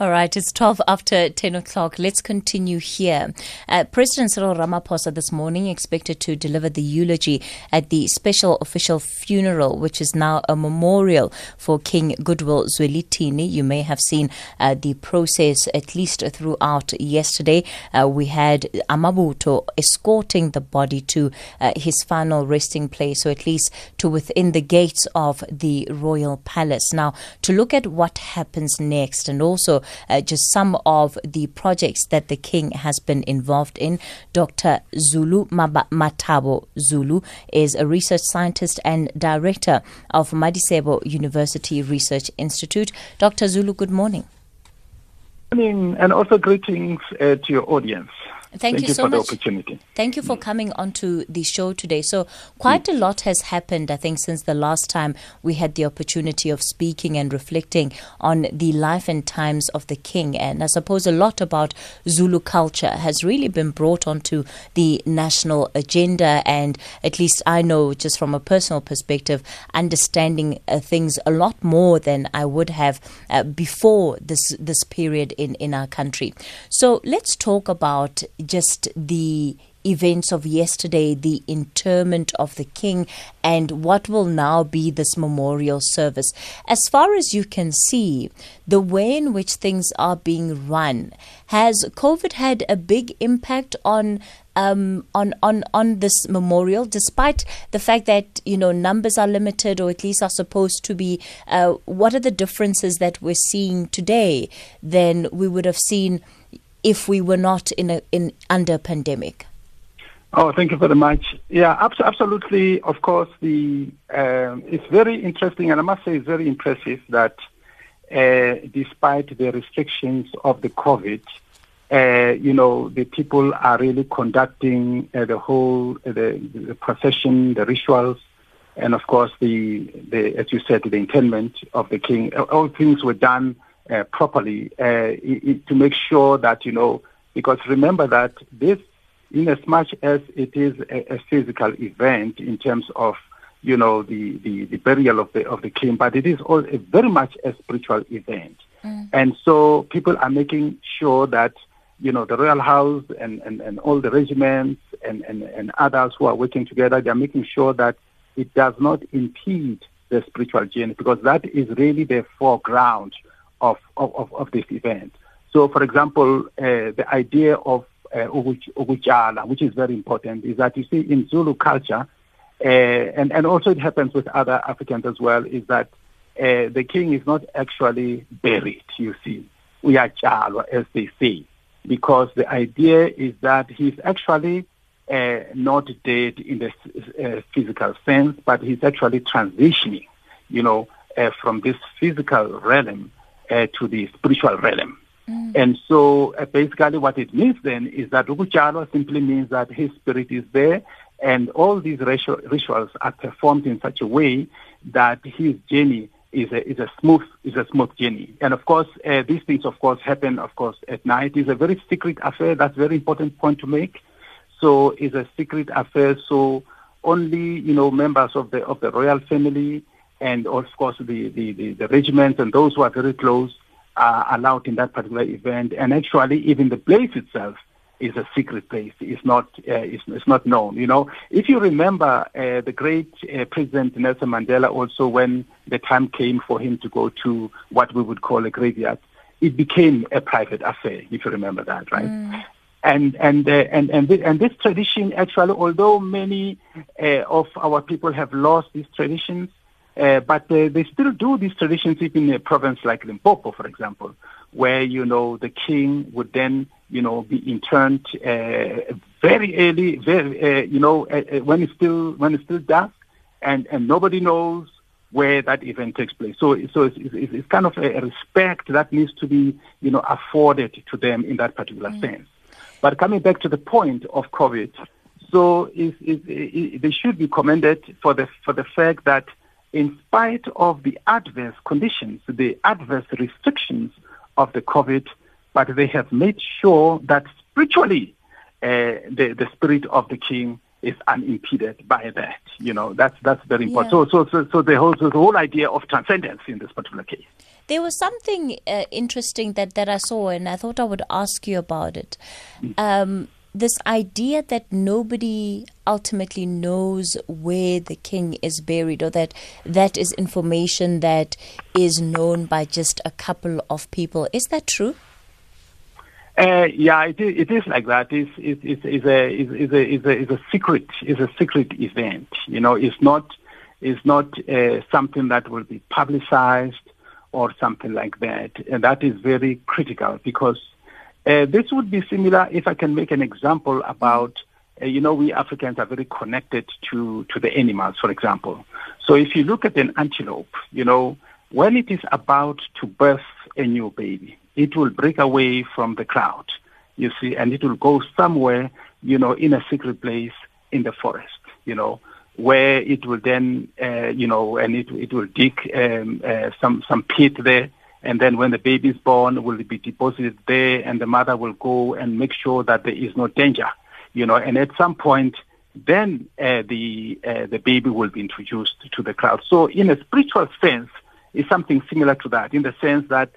All right, it's 12 after 10 o'clock. Let's continue here. Uh, President Cyril Ramaphosa this morning expected to deliver the eulogy at the special official funeral, which is now a memorial for King Goodwill Zwelithini. You may have seen uh, the process at least throughout yesterday. Uh, we had Amabutho escorting the body to uh, his final resting place, or at least to within the gates of the royal palace. Now, to look at what happens next and also uh, just some of the projects that the King has been involved in. Dr. Zulumathabo Zulu is a research scientist and director of Madisebo University Research Institute. Dr. Zulu, good morning. Good morning, and also greetings uh, to your audience. Thank, Thank you, you, so much. the opportunity. Thank you for mm. coming onto the show today. So, quite mm. a lot has happened, I think, since the last time we had the opportunity of speaking and reflecting on the life and times of the king. And I suppose a lot about Zulu culture has really been brought onto the national agenda. And at least I know, just from a personal perspective, understanding uh, things a lot more than I would have uh, before this this period in in our country. So, let's talk about just the events of yesterday, the interment of the king, and what will now be this memorial service. As far as you can see, the way in which things are being run, has COVID had a big impact on um, on on on this memorial, despite the fact that you know numbers are limited or at least are supposed to be. Uh, what are the differences that we're seeing today than we would have seen? If we were not in a in under pandemic? Oh, thank you very much. Yeah, absolutely. Of course, the um, it's very interesting, and I must say, it's very impressive that uh, despite the restrictions of the COVID, uh, you know, the people are really conducting uh, the whole uh, the, the, procession, the rituals, and of course, the the as you said, the interment of the king. All things were done uh, properly uh, to make sure that, you know, because remember that this, in as much as it is a, a physical event in terms of, you know, the, the, the, burial of the, of the king, but it is all a, very much a spiritual event. Mm. And so people are making sure that, you know, the royal house and, and, and all the regiments and, and, and others who are working together, they are making sure that it does not impede the spiritual journey because that is really the foreground of, of, of this event. So, for example, uh, the idea of uh, Ukuchalwa, which is very important, is that you see in Zulu culture, uh, and, and also it happens with other Africans as well, is that uh, the king is not actually buried, you see. We are chalwa, as they say, because the idea is that he's actually uh, not dead in the uh, physical sense, but he's actually transitioning, you know, uh, from this physical realm uh, to the spiritual realm. Mm. And so uh, basically what it means then is that Ukuchalwa simply means that his spirit is there and all these rituals are performed in such a way that his journey is a, is a smooth is a smooth journey. And of course, uh, these things of course happen of course at night. It's a very secret affair. That's a very important point to make. So it's a secret affair. So only you know members of the of the royal family and of course the, the, the, the regiments and those who are very close are allowed in that particular event. And actually, even the place itself is a secret place. It's not, uh, it's, it's, not known. You know, if you remember uh, the great uh, President Nelson Mandela, also when the time came for him to go to what we would call a graveyard, it became a private affair. If you remember that, right? Mm. And and uh, and and this, and this tradition actually, although many uh, of our people have lost these traditions, uh, but uh, they still do these traditions even in a province like Limpopo, for example, where, you know, the king would then, you know, be interned uh, very early, very, uh, you know, uh, when it's still when it's still dark, and, and nobody knows where that event takes place. So, so it's, it's, it's kind of a, respect that needs to be, you know, afforded to them in that particular mm. sense. But coming back to the point of COVID, so it, it, it, they should be commended for the for the fact that in spite of the adverse conditions, the adverse restrictions of the COVID, but they have made sure that spiritually uh, the, the spirit of the king is unimpeded by that. You know, that's that's very important. Yeah. So, so, so, so the whole so the whole idea of transcendence in this particular case. There was something uh, interesting that, that I saw, and I thought I would ask you about it. Um, this idea that nobody ultimately knows where the king is buried, or that that is information that is known by just a couple of people. Is that true? Uh, yeah, it is, it is like that. It's, it's, it's, a, it's, a, it's, a, it's a secret, it's a secret event. You know, it's not, it's not uh, something that will be publicized or something like that. And that is very critical because uh, this would be similar if I can make an example about, uh, you know, we Africans are very connected to, to the animals, for example. So if you look at an antelope, you know, when it is about to birth a new baby, it will break away from the crowd, you see, and it will go somewhere, you know, in a secret place in the forest, you know, where it will then, uh, you know, and it, it will dig um, uh, some, some pit there. And then when the baby is born, will be deposited there and the mother will go and make sure that there is no danger, you know, and at some point, then uh, the, uh, the baby will be introduced to the crowd. So in a spiritual sense, it's something similar to that in the sense that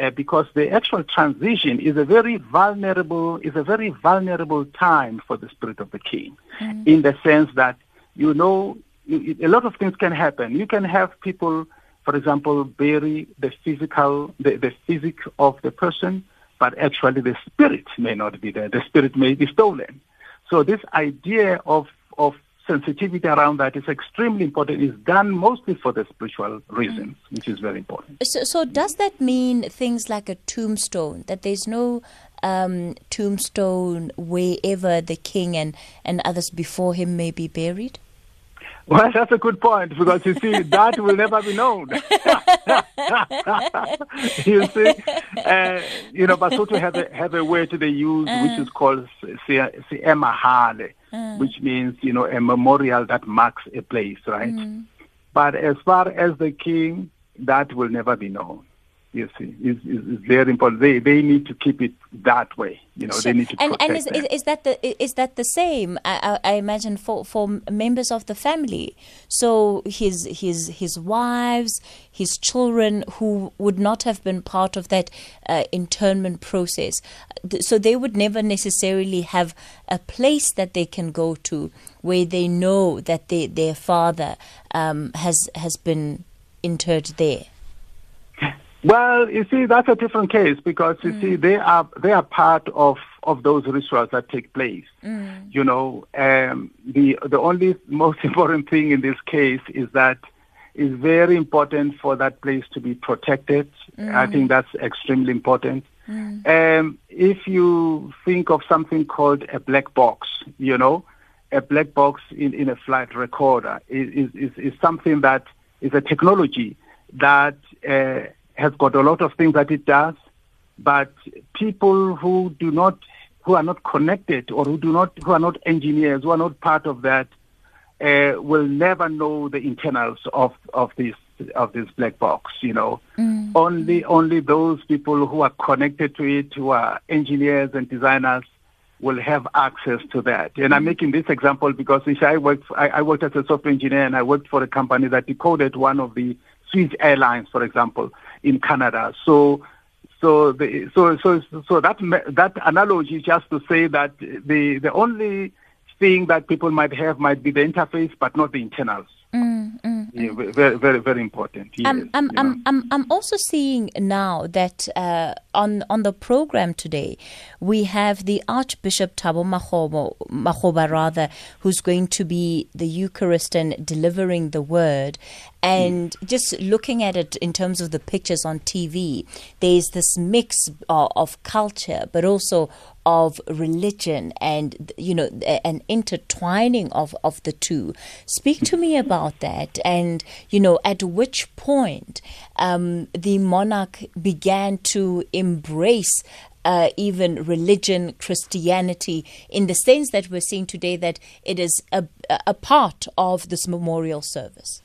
uh, because the actual transition is a very vulnerable is a very vulnerable time for the spirit of the king, mm. in the sense that you know a lot of things can happen. You can have people, for example, bury the physical the, the physic of the person, but actually the spirit may not be there. The spirit may be stolen. So this idea of of sensitivity around that is extremely important. It's done mostly for the spiritual reasons, mm. which is very important. So, so, does that mean things like a tombstone, that there's no um, tombstone wherever the king and, and others before him may be buried? Well, that's a good point because you see, that will never be known. you see, uh, you know, Basotho have a have a word they use uh, which is called Emahale, uh, which means you know a memorial that marks a place, right? Mm. But as far as the king, that will never be known you see, is, is, is, very important. They they need to keep it that way. You know, sure. they need to and, protect and is, is, is, that the is that the same? I, I, imagine for, for members of the family. So his his his wives, his children, who would not have been part of that uh, internment process, so they would never necessarily have a place that they can go to where they know that they, their father um, has has been interred there. Well, you see, that's a different case because you mm. see, they are they are part of of those rituals that take place. Mm. You know, um, the the only most important thing in this case is that it's very important for that place to be protected. Mm. I think that's extremely important. Mm. Um, if you think of something called a black box, you know, a black box in, in a flight recorder is, is, is something that is a technology that uh, has got a lot of things that it does, but people who do not, who are not connected or who do not, who are not engineers, who are not part of that, uh, will never know the internals of of this of this black box. You know, mm. only only those people who are connected to it, who are engineers and designers, will have access to that. And I'm mm. making this example because I worked I, I worked as a software engineer and I worked for a company that decoded one of the Swiss Airlines, for example in Canada. So so the, so so so that that analogy is just to say that the the only thing that people might have might be the interface, but not the internals. Mm, mm, yeah, mm. very, very, very important. Yes, I'm, I'm, I'm, I'm, I'm also seeing now that uh, on on the program today, we have the Archbishop Thabo Makgoba, rather, who's going to be the Eucharist and delivering the word. And mm. just looking at it in terms of the pictures on TV, there's this mix of, of culture, but also of religion and you know an intertwining of of the two speak to me about that and you know at which point um, the monarch began to embrace uh, even religion, Christianity, in the sense that we're seeing today that it is a, a part of this memorial service.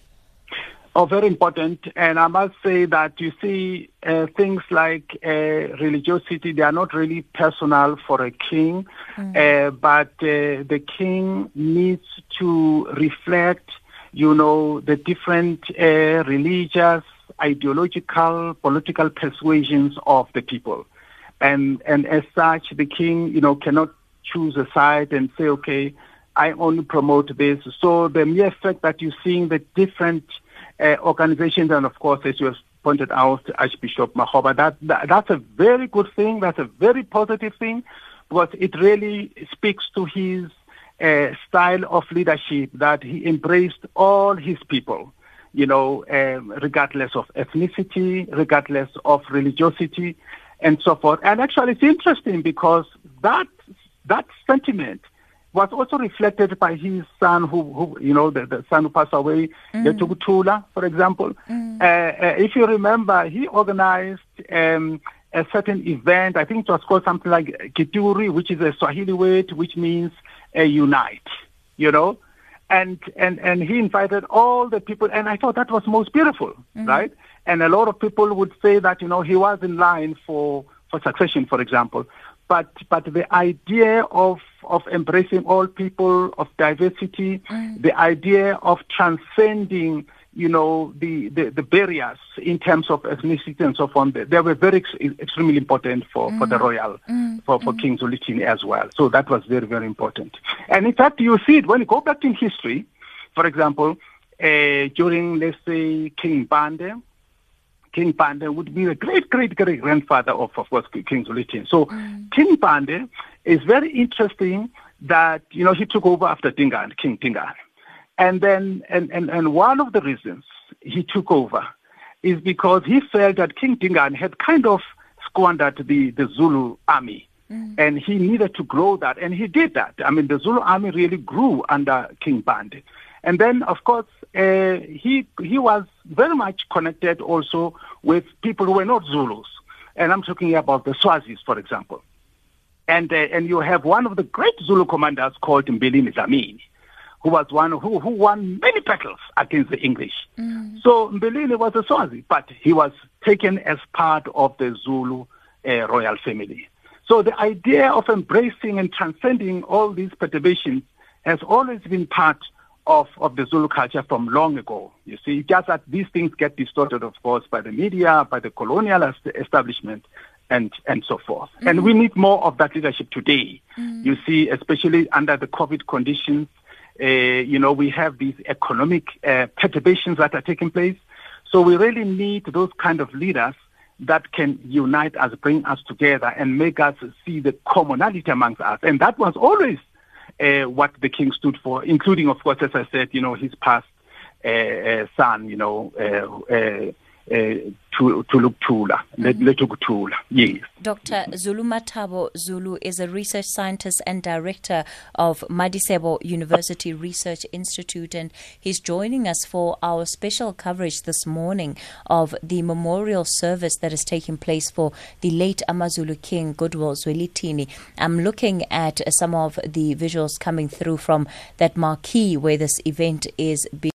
Oh, very important. And I must say that you see uh, things like uh, religiosity, they are not really personal for a king, mm. uh, but uh, the king needs to reflect, you know, the different uh, religious ideological, political persuasions of the people. And, and as such, the king, you know, cannot choose a side and say, okay, I only promote this. So the mere fact that you're seeing the different organizations, and of course, as you have pointed out, Archbishop Makgoba, that, that, that's a very good thing. That's a very positive thing because it really speaks to his uh, style of leadership that he embraced all his people, you know, um, regardless of ethnicity, regardless of religiosity, and so forth. And actually, it's interesting because that that sentiment was also reflected by his son, who, who you know, the, the son who passed away, mm. Thula, for example. Mm. Uh, uh, if you remember, he organized um, a certain event. I think it was called something like Kituri, which is a Swahili word, which means uh, unite. You know, and and and he invited all the people, and I thought that was most beautiful, mm-hmm. right? And a lot of people would say that you know he was in line for for succession, for example. But but the idea of of embracing all people of diversity, mm. the idea of transcending you know, the, the, the, barriers in terms of ethnicity and so on, they were very ex- extremely important for, mm. for the mm. royal, mm. for, for mm. King Zwelithini as well. So that was very, very important. And in fact, you see it when you go back in history, for example, uh, during, let's say, King Mpande, King Mpande would be the great, great, great grandfather of, of course, King Zwelithini. So mm. King Mpande is very interesting that, you know, he took over after Dingaan, King Dingaan. And then, and, and, and one of the reasons he took over is because he felt that King Dingaan had kind of squandered the, the Zulu army. Mm. And he needed to grow that, and he did that. I mean, the Zulu army really grew under King Mpande. And then, of course, uh, he he was very much connected also with people who were not Zulus, and I'm talking about the Swazis, for example. And uh, and you have one of the great Zulu commanders called Mbilini Dlamini, who was one who, who won many battles against the English. Mm. So Mbilini was a Swazi, but he was taken as part of the Zulu uh, royal family. So the idea of embracing and transcending all these perturbations has always been part of, of the Zulu culture from long ago. You see, just that these things get distorted, of course, by the media, by the colonial establishment, and, and so forth. Mm. And we need more of that leadership today. Mm. You see, especially under the COVID conditions, uh, you know, we have these economic uh, perturbations that are taking place. So we really need those kind of leaders that can unite us, bring us together, and make us see the commonality amongst us. And that was always uh, what the king stood for, including, of course, as I said, you know, his past uh, uh, son, you know, yes. Dr. Zulumathabo Zulu is a research scientist and director of Madisebo University Research Institute, and he's joining us for our special coverage this morning of the memorial service that is taking place for the late Amazulu King Goodwill Zwelithini. I'm looking at some of the visuals coming through from that marquee where this event is being